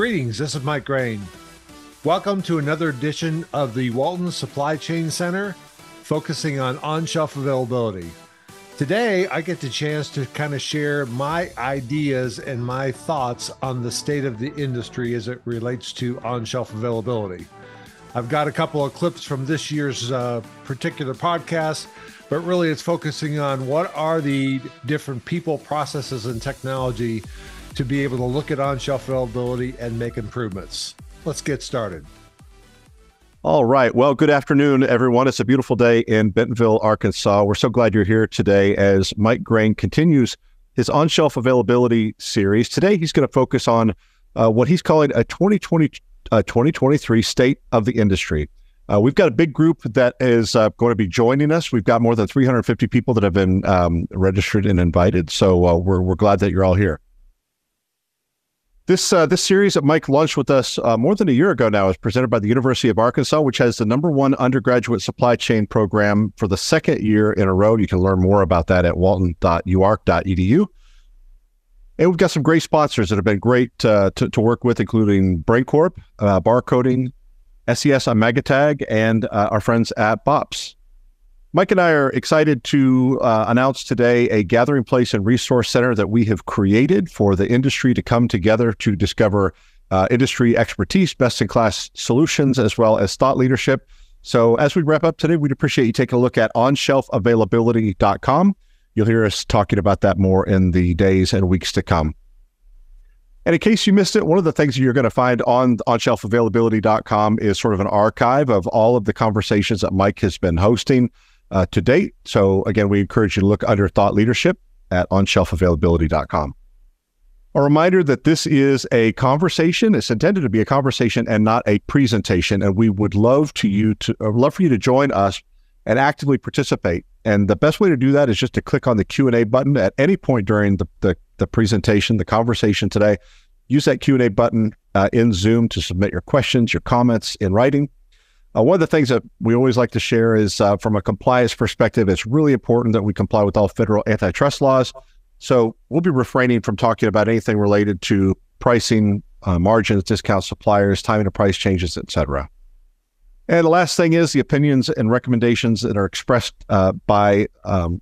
Greetings, this is Mike Graen. Welcome to another edition of the Walton Supply Chain Center, focusing on on shelf availability. Today, I get the chance to kind of share my ideas and my thoughts on the state of the industry as it relates to on shelf availability. I've got a couple of clips from this year's uh, particular podcast, but really it's focusing on what are the different people, processes, and technology to be able to look at on shelf availability and make improvements. Let's get started. All right. Well, good afternoon, everyone. It's a beautiful day in Bentonville, Arkansas. We're so glad you're here today as Mike Graen continues his on shelf availability series. Today, he's going to focus on uh, what he's calling a 2020, uh, 2023 state of the industry. Uh, we've got a big group that is uh, going to be joining us. We've got more than 350 people that have been um, registered and invited. So uh, we're, we're glad that you're all here. This uh, this series that Mike launched with us uh, more than a year ago now is presented by the University of Arkansas, which has the number one undergraduate supply chain program for the second year in a row. You can learn more about that at walton.uark.edu. And we've got some great sponsors that have been great uh, to, to work with, including BrainCorp, uh, Barcoding, SES-imagotag, and uh, our friends at BOPS. Mike and I are excited to uh, announce today a gathering place and resource center that we have created for the industry to come together to discover uh, industry expertise, best in class solutions, as well as thought leadership. So, as we wrap up today, we'd appreciate you taking a look at onshelfavailability.com. You'll hear us talking about that more in the days and weeks to come. And in case you missed it, one of the things you're going to find on onshelfavailability.com is sort of an archive of all of the conversations that Mike has been hosting uh, to date. So again, we encourage you to look under thought leadership at onshelfavailability.com. A reminder that this is a conversation. It's intended to be a conversation and not a presentation. And we would love to you to uh, love for you to join us and actively participate. And the best way to do that is just to click on the Q and A button at any point during the, the, the presentation, the conversation today. Use that Q and A button uh, in Zoom to submit your questions, your comments in writing. Uh, one of the things that we always like to share is uh, from a compliance perspective, it's really important that we comply with all federal antitrust laws. So we'll be refraining from talking about anything related to pricing, uh, margins, discounts, suppliers, timing of price changes, et cetera. And the last thing is the opinions and recommendations that are expressed uh, by um,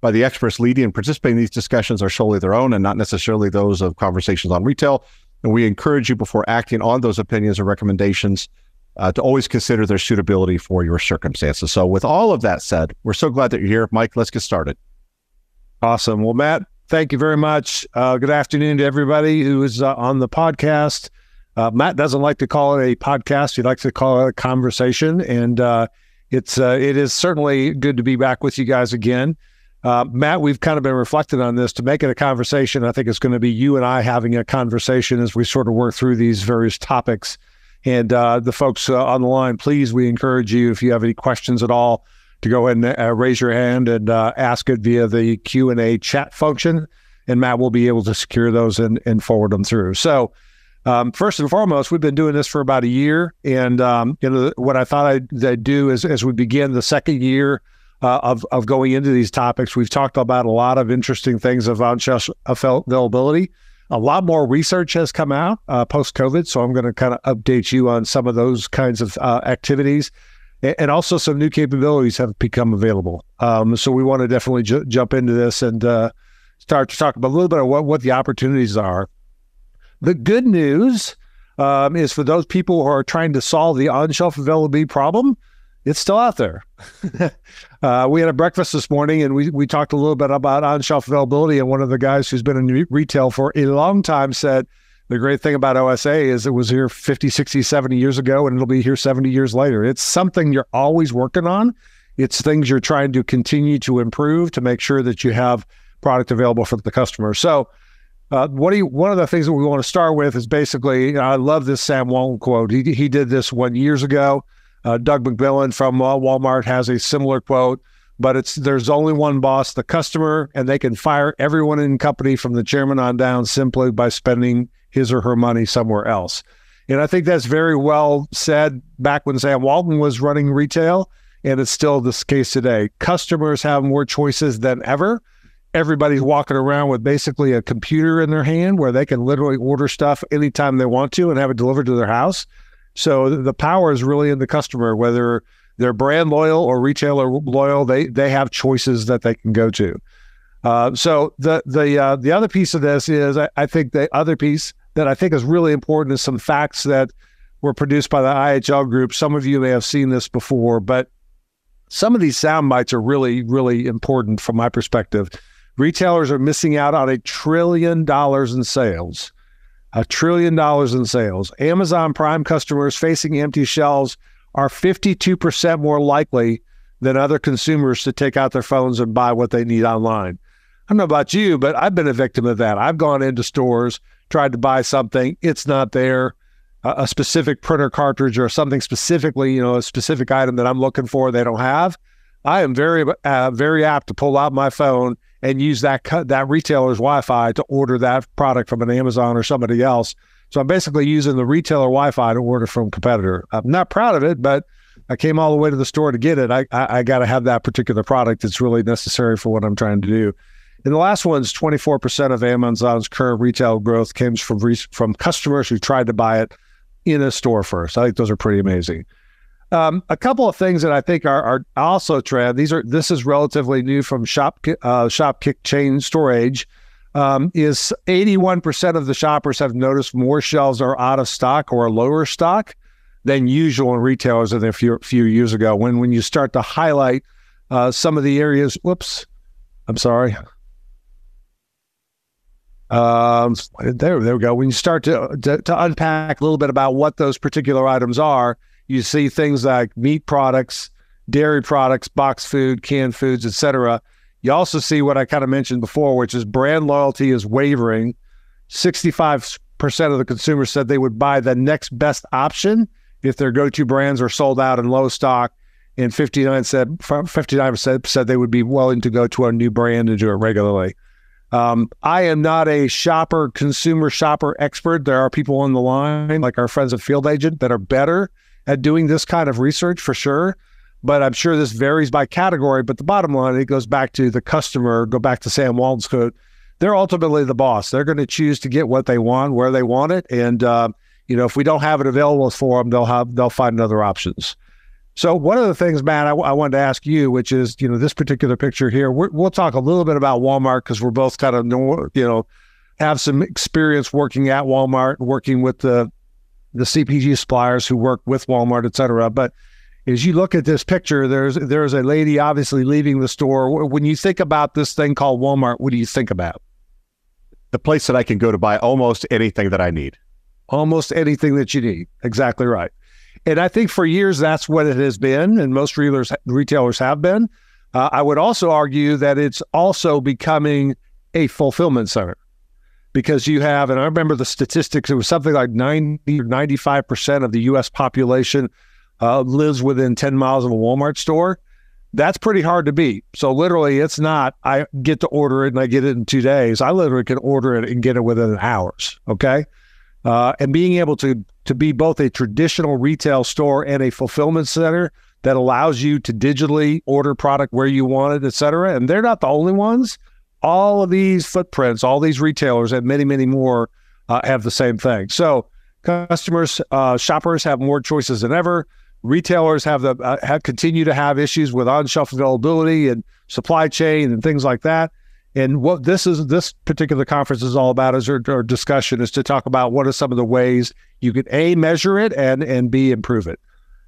by the experts leading and participating in these discussions are solely their own and not necessarily those of conversations on retail. And we encourage you before acting on those opinions or recommendations uh, to always consider their suitability for your circumstances. So, with all of that said, we're so glad that you're here. Mike, let's get started. Awesome. Well, Matt, thank you very much. Uh, good afternoon to everybody who is uh, on the podcast. Uh, Matt doesn't like to call it a podcast; he likes to call it a conversation, and uh, it's uh, it is certainly good to be back with you guys again. Matt, we've kind of been reflecting on this to make it a conversation. I think it's going to be you and I having a conversation as we sort of work through these various topics and uh, the folks uh, on the line, please, we encourage you if you have any questions at all to go ahead and uh, raise your hand and uh, ask it via the Q and A chat function, and Matt will be able to secure those and, and forward them through. So. Um, first and foremost, we've been doing this for about a year, and um, you know what I thought I'd, I'd, do is as we begin the second year uh, of of going into these topics, we've talked about a lot of interesting things about availability a lot more research has come out uh, post COVID. So I'm going to kind of update you on some of those kinds of uh, activities. And also, some new capabilities have become available. Um, so we want to definitely ju- jump into this and uh, start to talk about a little bit of what, what the opportunities are. The good news um, is for those people who are trying to solve the on shelf availability problem, it's still out there. uh, we had a breakfast this morning and we, we talked a little bit about on shelf availability. And one of the guys who's been in retail for a long time said the great thing about OSA is it was here 50, 60, 70 years ago and it'll be here 70 years later. It's something you're always working on. It's things you're trying to continue to improve to make sure that you have product available for the customer. So, uh, what do you, one of the things that we want to start with is basically, you know, I love this Sam Walton quote. He, he did this one years ago. Uh, Doug McMillon from uh, Walmart has a similar quote, but it's there's only one boss, the customer, and they can fire everyone in company from the chairman on down simply by spending his or her money somewhere else. And I think that's very well said back when Sam Walton was running retail, and it's still this case today. Customers have more choices than ever. everybody's walking around with basically a computer in their hand where they can literally order stuff anytime they want to and have it delivered to their house. So the power is really in the customer, whether they're brand loyal or retailer loyal. They they have choices that they can go to. Uh, so the the uh, the other piece of this is I, I, think the other piece that I think is really important is some facts that were produced by the IHL group. Some of you may have seen this before, but some of these sound bites are really really important from my perspective. Retailers are missing out on a trillion dollars in sales. A trillion dollars in sales. Amazon Prime customers facing empty shelves are 52% more likely than other consumers to take out their phones and buy what they need online. I don't know about you, but I've been a victim of that. I've gone into stores, tried to buy something, it's not there. A, specific printer cartridge or something specifically, you know, a specific item that I'm looking for, they don't have. I am very, uh, very apt to pull out my phone and use that that retailer's Wi-Fi to order that product from an Amazon or somebody else so I'm basically using the retailer Wi-Fi to order from competitor. I'm not proud of it, but I came all the way to the store to get it. I I, I got to have that particular product. It's really necessary for what I'm trying to do. And the last one's 24% of Amazon's current retail growth comes from re- from customers who tried to buy it in a store first. I think those are pretty amazing. Um, a couple of things that I think are, are also trend. These are this is relatively new from Shop uh, Shopkick Chain Store Age um, is 81% of the shoppers have noticed more shelves are out of stock or lower stock than usual in retailers than a few, few years ago. When when you start to highlight uh, some of the areas, whoops, I'm sorry. Um, there, there we go. When you start to, to, to unpack a little bit about what those particular items are, you see things like meat products, dairy products, box food, canned foods, etc. You also see what I kind of mentioned before, which is brand loyalty is wavering. 65% of the consumers said they would buy the next best option if their go-to brands are sold out and low stock. And 59 said 59% said they would be willing to go to a new brand and do it regularly. Um, I am not a shopper, consumer shopper expert. There are people on the line, like our friends at Field Agent, that are better at doing this kind of research for sure but I'm sure this varies by category. But the bottom line, it goes back to the customer, go back to Sam Walton's quote. They're ultimately the boss. They're going to choose to get what they want, where they want it. And, uh, you know, if we don't have it available for them, they'll have, they'll find other options. So one of the things, Matt, I, I wanted to ask you, which is, you know, this particular picture here, we will talk a little bit about Walmart because we're both kind of, you know, have some experience working at Walmart, working with the, the CPG suppliers who work with Walmart, et cetera. But as you look at this picture, there's there's a lady obviously leaving the store. When you think about this thing called Walmart, what do you think about? The place that I can go to buy almost anything that I need. Almost anything that you need. Exactly right. And I think for years that's what it has been, and most retailers retailers have been. Uh, I would also argue that it's also becoming a fulfillment center because you have, and I remember the statistics, it was something like 90 or 95% of the US population uh, lives within 10 miles of a Walmart store, that's pretty hard to beat. So literally, it's not I get to order it and I get it in two days. I literally can order it and get it within hours. Okay, uh, and being able to to be both a traditional retail store and a fulfillment center that allows you to digitally order product where you want it, et cetera. And they're not the only ones. All of these footprints, all these retailers, and many, many more uh, have the same thing. So customers, uh, shoppers have more choices than ever retailers have the uh, have continue to have issues with on shelf availability and supply chain and things like that. And what this is this particular conference is all about is our, our discussion is to talk about what are some of the ways you can a measure it and and b improve it.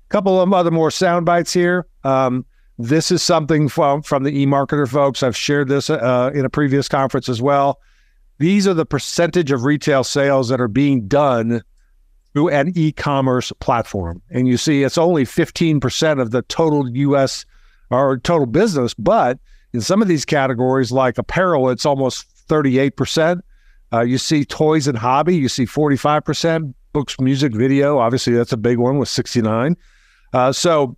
A couple of other more sound bites here. Um, this is something from from the e-marketer folks. I've shared this uh, in a previous conference as well. These are the percentage of retail sales that are being done through an e-commerce platform. And you see it's only 15% of the total US or total business, but in some of these categories like apparel, it's almost 38%. Uh, you see toys and hobby, you see 45%, books, music, video, obviously that's a big one with 69. Uh, so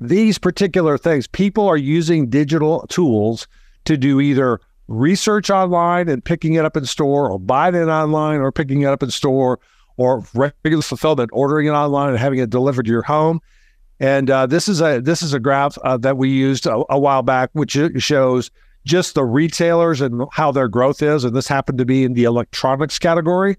these particular things, people are using digital tools to do either research online and picking it up in store or buying it online or picking it up in store or regular fulfillment, ordering it online and having it delivered to your home. And uh, this is a this is a graph uh, that we used a, a, while back, which shows just the retailers and how their growth is. And this happened to be in the electronics category.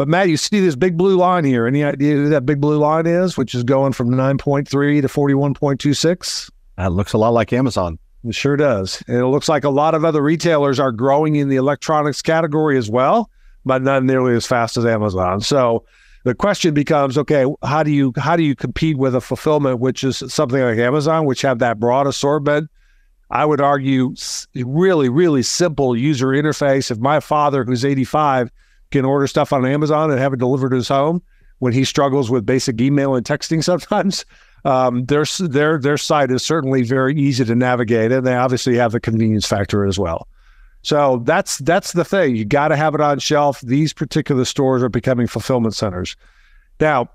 But Matt, you see this big blue line here. Any idea who that big blue line is, which is going from 9.3 to 41.26? That looks a lot like Amazon. It sure does. And it looks like a lot of other retailers are growing in the electronics category as well, but not nearly as fast as Amazon. So the question becomes, okay, how do you how do you compete with a fulfillment which is something like Amazon, which have that broad assortment? I would argue really, really simple user interface. If my father, who's 85, can order stuff on Amazon and have it delivered to his home when he struggles with basic email and texting sometimes, um, their their their site is certainly very easy to navigate, and they obviously have the convenience factor as well. So that's that's the thing. You got to have it on shelf. These particular stores are becoming fulfillment centers. Now,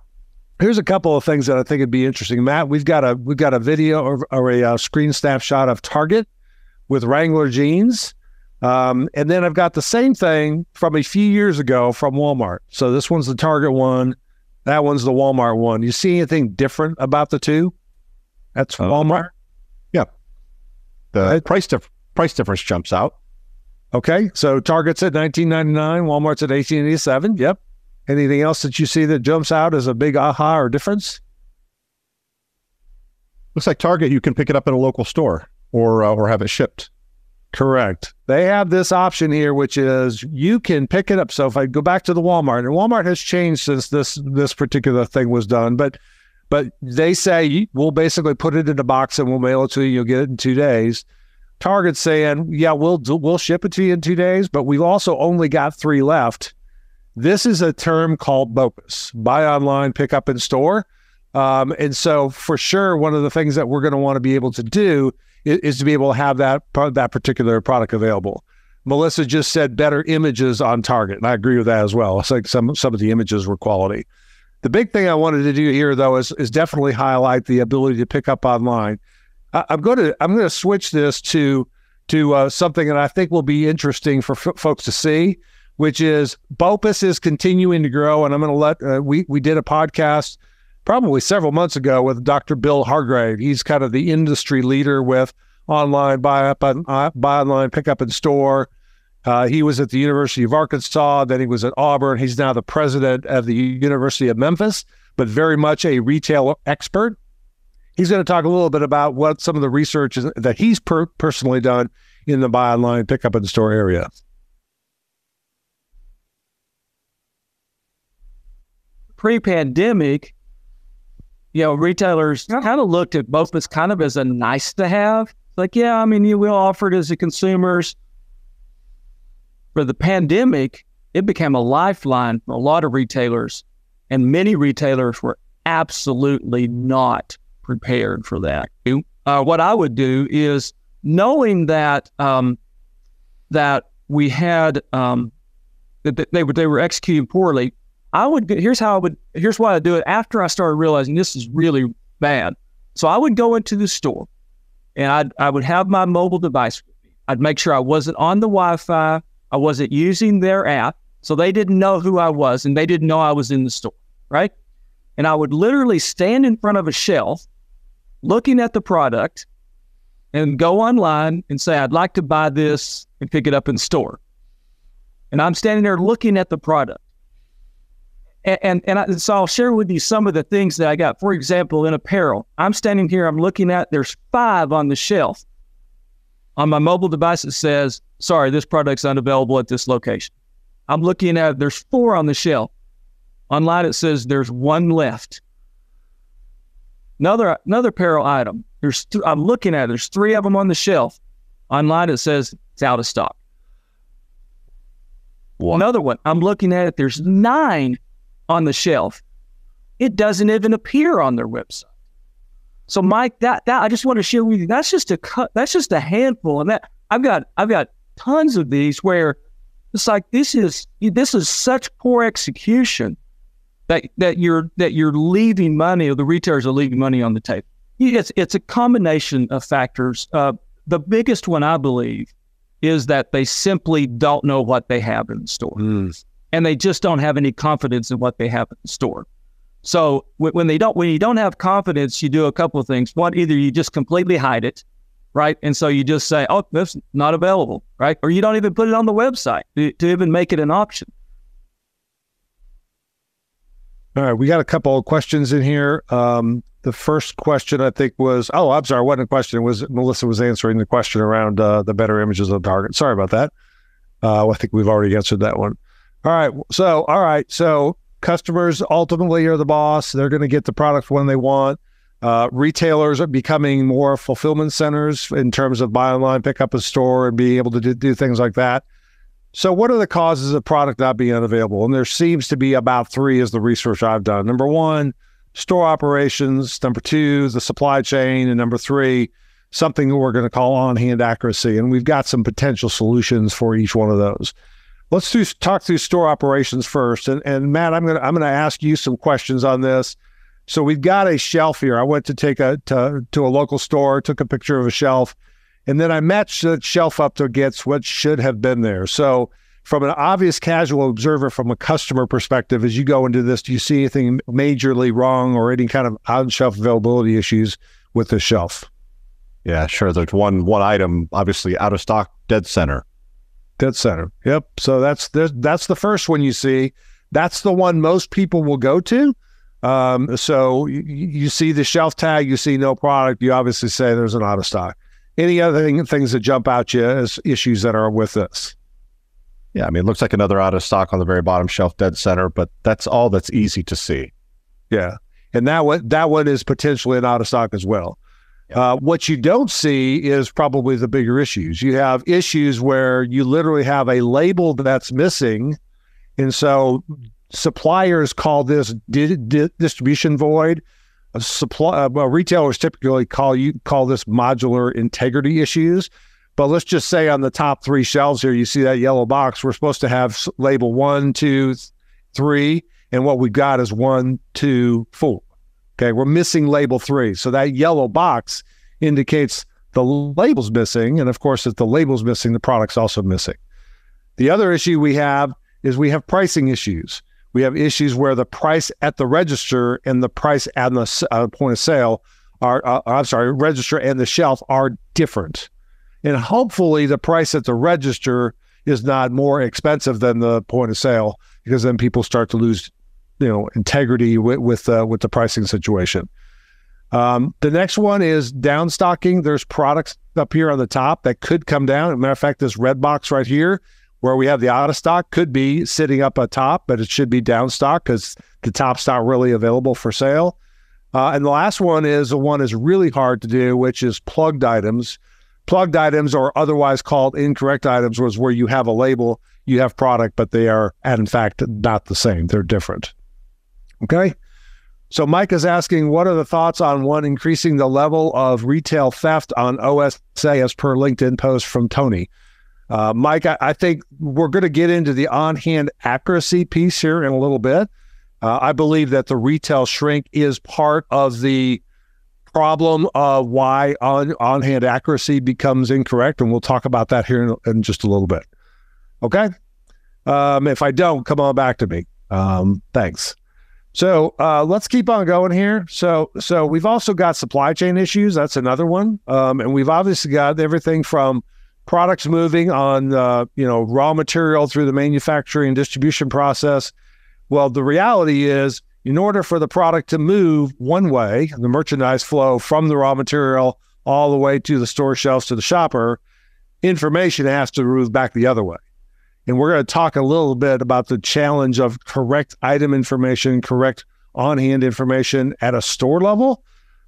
here's a couple of things that I think would be interesting. Matt, we've got a we've got a video or, or a, a uh, screen snapshot of Target with Wrangler jeans. Um, and then I've got the same thing from a few years ago from Walmart. So this one's the Target one. That one's the Walmart one. You see anything different about the two? That's uh, Walmart. Yeah. The price dif- price difference jumps out. Okay. So Target's at 19.99, Walmart's at 18.87. Yep. Anything else that you see that jumps out as a big aha or difference? Looks like Target you can pick it up at a local store or uh, or have it shipped. Correct. They have this option here, which is you can pick it up. So if I go back to the Walmart, and Walmart has changed since this this particular thing was done, but but they say we'll basically put it in a box and we'll mail it to you. You'll get it in two days. Target's saying, yeah, we'll we'll ship it to you in two days, but we've also only got three left. This is a term called BOPUS: buy online, pick up in store. Um, and so, for sure, one of the things that we're going to want to be able to do is, to be able to have that that particular product available. Melissa just said better images on Target, and I agree with that as well. It's like some some of the images were quality. The big thing I wanted to do here, though, is is definitely highlight the ability to pick up online. I, am going to I'm going to switch this to to uh, something that I think will be interesting for f- folks to see, which is BOPUS is continuing to grow, and I'm going to let uh, we we did a podcast probably several months ago with Dr. Bill Hardgrave. He's kind of the industry leader with online buy up and uh, buy online, pick up in store. Uh, he was at the University of Arkansas, then he was at Auburn. He's now the president of the University of Memphis, but very much a retail expert. He's going to talk a little bit about what some of the research is, that he's per- personally done in the buy online, pick up in store area. Pre pandemic, you know, retailers kind of looked at both as kind of as a nice to have. Like, yeah, I mean, you will offer it as a consumers. For the pandemic, it became a lifeline for a lot of retailers, and many retailers were absolutely not prepared for that. Uh, what I would do is knowing that um, that we had um, that they were they were executing poorly. I would here's how I would here's why I do it after I started realizing this is really bad. So I would go into the store and I'd I would have my mobile device with me. I'd make sure I wasn't on the Wi-Fi, I wasn't using their app, so they didn't know who I was and they didn't know I was in the store, right? And I would literally stand in front of a shelf looking at the product and go online and say, I'd like to buy this and pick it up in store. And I'm standing there looking at the product. And, and, and I, so I'll share with you some of the things that I got. For example, in apparel, I'm standing here, I'm looking at, there's five on the shelf. On my mobile device, it says, sorry, this product's unavailable at this location. I'm looking at, there's four on the shelf. Online, it says there's one left. Another another apparel item. There's th- I'm looking at. It, there's three of them on the shelf. Online, it says it's out of stock. What? Another one. I'm looking at it. There's nine on the shelf. It doesn't even appear on their website. So, Mike, that that I just want to share with you. That's just a cut. That's just a handful, and that I've got I've got tons of these where it's like this is this is such poor execution that that you're that you're leaving money or the retailers are leaving money on the table. It's it's a combination of factors. Uh, the biggest one I believe is that they simply don't know what they have in the store. Mm and they just don't have any confidence in what they have in store. So when they don't, when you don't have confidence, you do a couple of things. One, either you just completely hide it, right? And so you just say, oh, that's not available, right? Or you don't even put it on the website to, even make it an option. All right, we got a couple of questions in here. Um, the first question I think was, oh, I'm sorry, wasn't a question. It was Melissa was answering the question around uh, the better images of target. Sorry about that. Uh, I think we've already answered that one. All right, so all right, so customers ultimately are the boss. They're going to get the product when they want. Uh, retailers are becoming more fulfillment centers in terms of buy online, pick up a store, and be able to do, do things like that. So, what are the causes of product not being unavailable? And there seems to be about three, as the research I've done. Number one, store operations. Number two, the supply chain. And number three, something we're going to call on hand accuracy. And we've got some potential solutions for each one of those. Let's do, talk through store operations first. And, and Matt, I'm to I'm to ask you some questions on this. So we've got a shelf here. I went to take a to, to a local store, took a picture of a shelf and then I matched the shelf up to against what should have been there. So, from an obvious casual observer, from a customer perspective, as you go into this, do you see anything majorly wrong or any kind of on shelf availability issues with the shelf? Yeah, sure. There's one one item, obviously out of stock, dead center. Dead center. Yep. So that's that's the first one you see. That's the one most people will go to. Um, so you, you see the shelf tag, you see no product, you obviously say there's an out of stock. Any other thing, things that jump out you as issues that are with this? Yeah, I mean, it looks like another out of stock on the very bottom shelf, dead center, but that's all that's easy to see. Yeah, and that one that one is potentially an out of stock as well. Uh, what you don't see is probably the bigger issues. You have issues where you literally have a label that's missing, and so suppliers call this di- di- distribution void a supply uh, well, retailers typically call you call this modular integrity issues. But let's just say on the top three shelves here, you see that yellow box. We're supposed to have label one, two, three, and what we've got is one, two, four. Okay, we're missing label three. So that yellow box indicates the label's missing. And of course, if the label's missing, the product's also missing. The other issue we have is we have pricing issues. We have issues where the price at the register and the price at the uh, point of sale are, uh, I'm sorry, register and the shelf are different. And hopefully the price at the register is not more expensive than the point of sale because then people start to lose, you know, integrity with with, uh, with the pricing situation. Um, the next one is downstocking. There's products up here on the top that could come down. As a matter of fact, this red box right here where we have the out of stock could be sitting up atop, but it should be down stock because the top's not really available for sale. Uh, and the last one is the one is really hard to do, which is plugged items. Plugged items, or otherwise called incorrect items, was where you have a label, you have product, but they are, in fact, not the same. They're different. Okay. So Mike is asking, what are the thoughts on one increasing the level of retail theft on OSA as per LinkedIn post from Tony? Uh, Mike, I, I, think we're going to get into the on hand accuracy piece here in a little bit. Uh, I believe that the retail shrink is part of the problem of why on on hand accuracy becomes incorrect, and we'll talk about that here in, in just a little bit. Okay. Um, if I don't, come on back to me. Um, thanks. So uh, let's keep on going here. So so we've also got supply chain issues. That's another one, um, and we've obviously got everything from products moving on uh, you know raw material through the manufacturing and distribution process well the reality is in order for the product to move one way the merchandise flow from the raw material all the way to the store shelves to the shopper information has to move back the other way and we're going to talk a little bit about the challenge of correct item information correct on hand information at a store level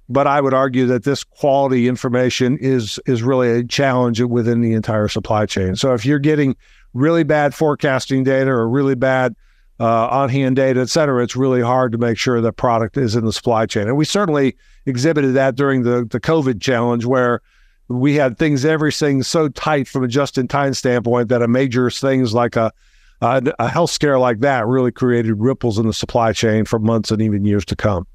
but I would argue that this quality information is is really a challenge within the entire supply chain. So if you're getting really bad forecasting data or really bad uh, on hand data, et cetera, it's really hard to make sure that product is in the supply chain. And we certainly exhibited that during the the COVID challenge where we had things everything so tight from a just in time standpoint that a major things like a a, a health scare like that really created ripples in the supply chain for months and even years to come.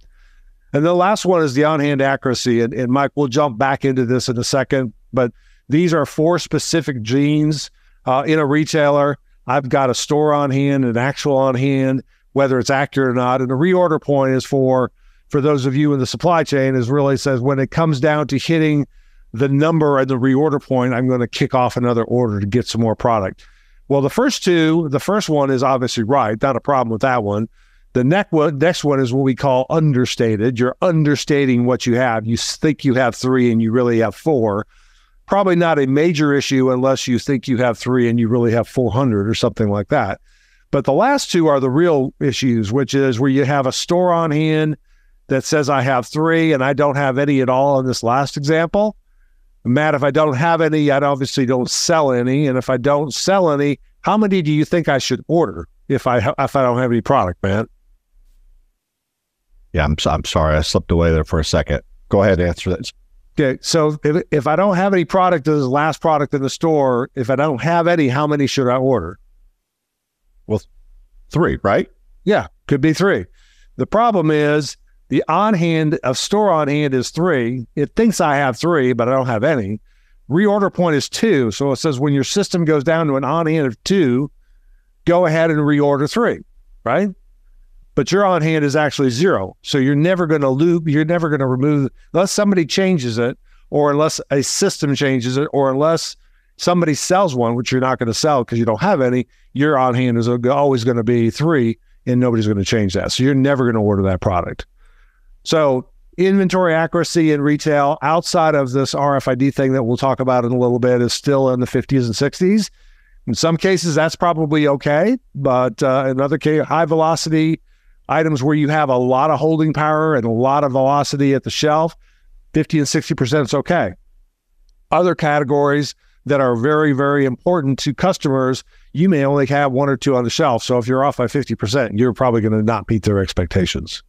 And the last one is the on hand accuracy. And, and Mike, we'll jump back into this in a second, but these are four specific genes uh, in a retailer. I've got a store on hand, an actual on hand, whether it's accurate or not. And the reorder point is for for those of you in the supply chain is really says when it comes down to hitting the number and the reorder point, I'm going to kick off another order to get some more product. Well, the first two, the first one is obviously right, not a problem with that one. The next one, next one is what we call understated. You're understating what you have. You think you have three and you really have four. Probably not a major issue unless you think you have three and you really have 400 or something like that. But the last two are the real issues, which is where you have a store on hand that says I have three and I don't have any at all in this last example. Matt, if I don't have any, I obviously don't sell any. And if I don't sell any, how many do you think I should order if I if I don't have any product, man? Yeah, I'm I'm sorry, I slipped away there for a second. Go ahead, answer that. Okay, so if if I don't have any product as the last product in the store, if I don't have any, how many should I order? Well, three, right? Yeah, could be three. The problem is the on hand of store on hand is three. It thinks I have three, but I don't have any. Reorder point is two. So it says when your system goes down to an on hand of two, go ahead and reorder three, right? But your on hand is actually zero. So you're never going to loop, you're never going to remove, unless somebody changes it, or unless a system changes it, or unless somebody sells one, which you're not going to sell because you don't have any, your on hand is always going to be three and nobody's going to change that. So you're never going to order that product. So inventory accuracy in retail outside of this RFID thing that we'll talk about in a little bit is still in the 50s and 60s. In some cases, that's probably okay, but uh, in other cases, high velocity items where you have a lot of holding power and a lot of velocity at the shelf, 50 and 60% is okay. Other categories, that are very, very important to customers, you may only have one or two on the shelf. So if you're off by 50%, you're probably going to not meet their expectations.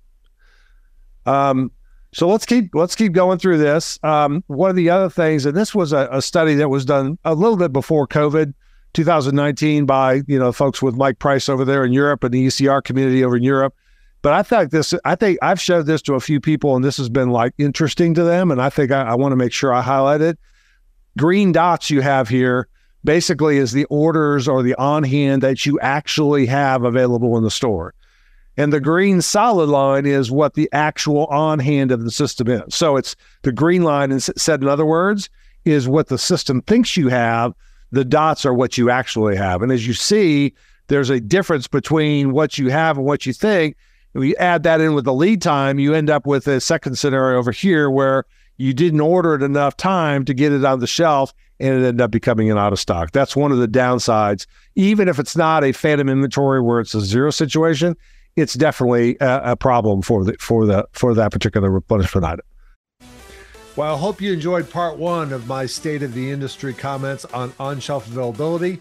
Um, so let's keep let's keep going through this. Um, one of the other things, and this was a, a, study that was done a little bit before COVID, 2019, by you know folks with Mike Price over there in Europe and the ECR community over in Europe. But I think this, I think I've showed this to a few people, and this has been like interesting to them, and I think I, I want to make sure I highlight it green dots you have here basically is the orders or the on hand that you actually have available in the store. And the green solid line is what the actual on hand of the system is. So it's the green line, and said in other words, is what the system thinks you have. The dots are what you actually have. And as you see, there's a difference between what you have and what you think. We add that in with the lead time, you end up with a second scenario over here where you didn't order it enough time to get it on the shelf and it ended up becoming an out of stock. That's one of the downsides. Even if it's not a phantom inventory where it's a zero situation, it's definitely a, a problem for the for the for that particular replenishment item. Well, I hope you enjoyed part one of my state of the industry comments on on shelf availability.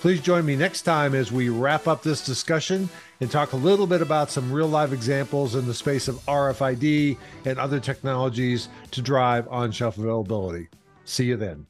Please join me next time as we wrap up this discussion and talk a little bit about some real life examples in the space of RFID and other technologies to drive on shelf availability. See you then.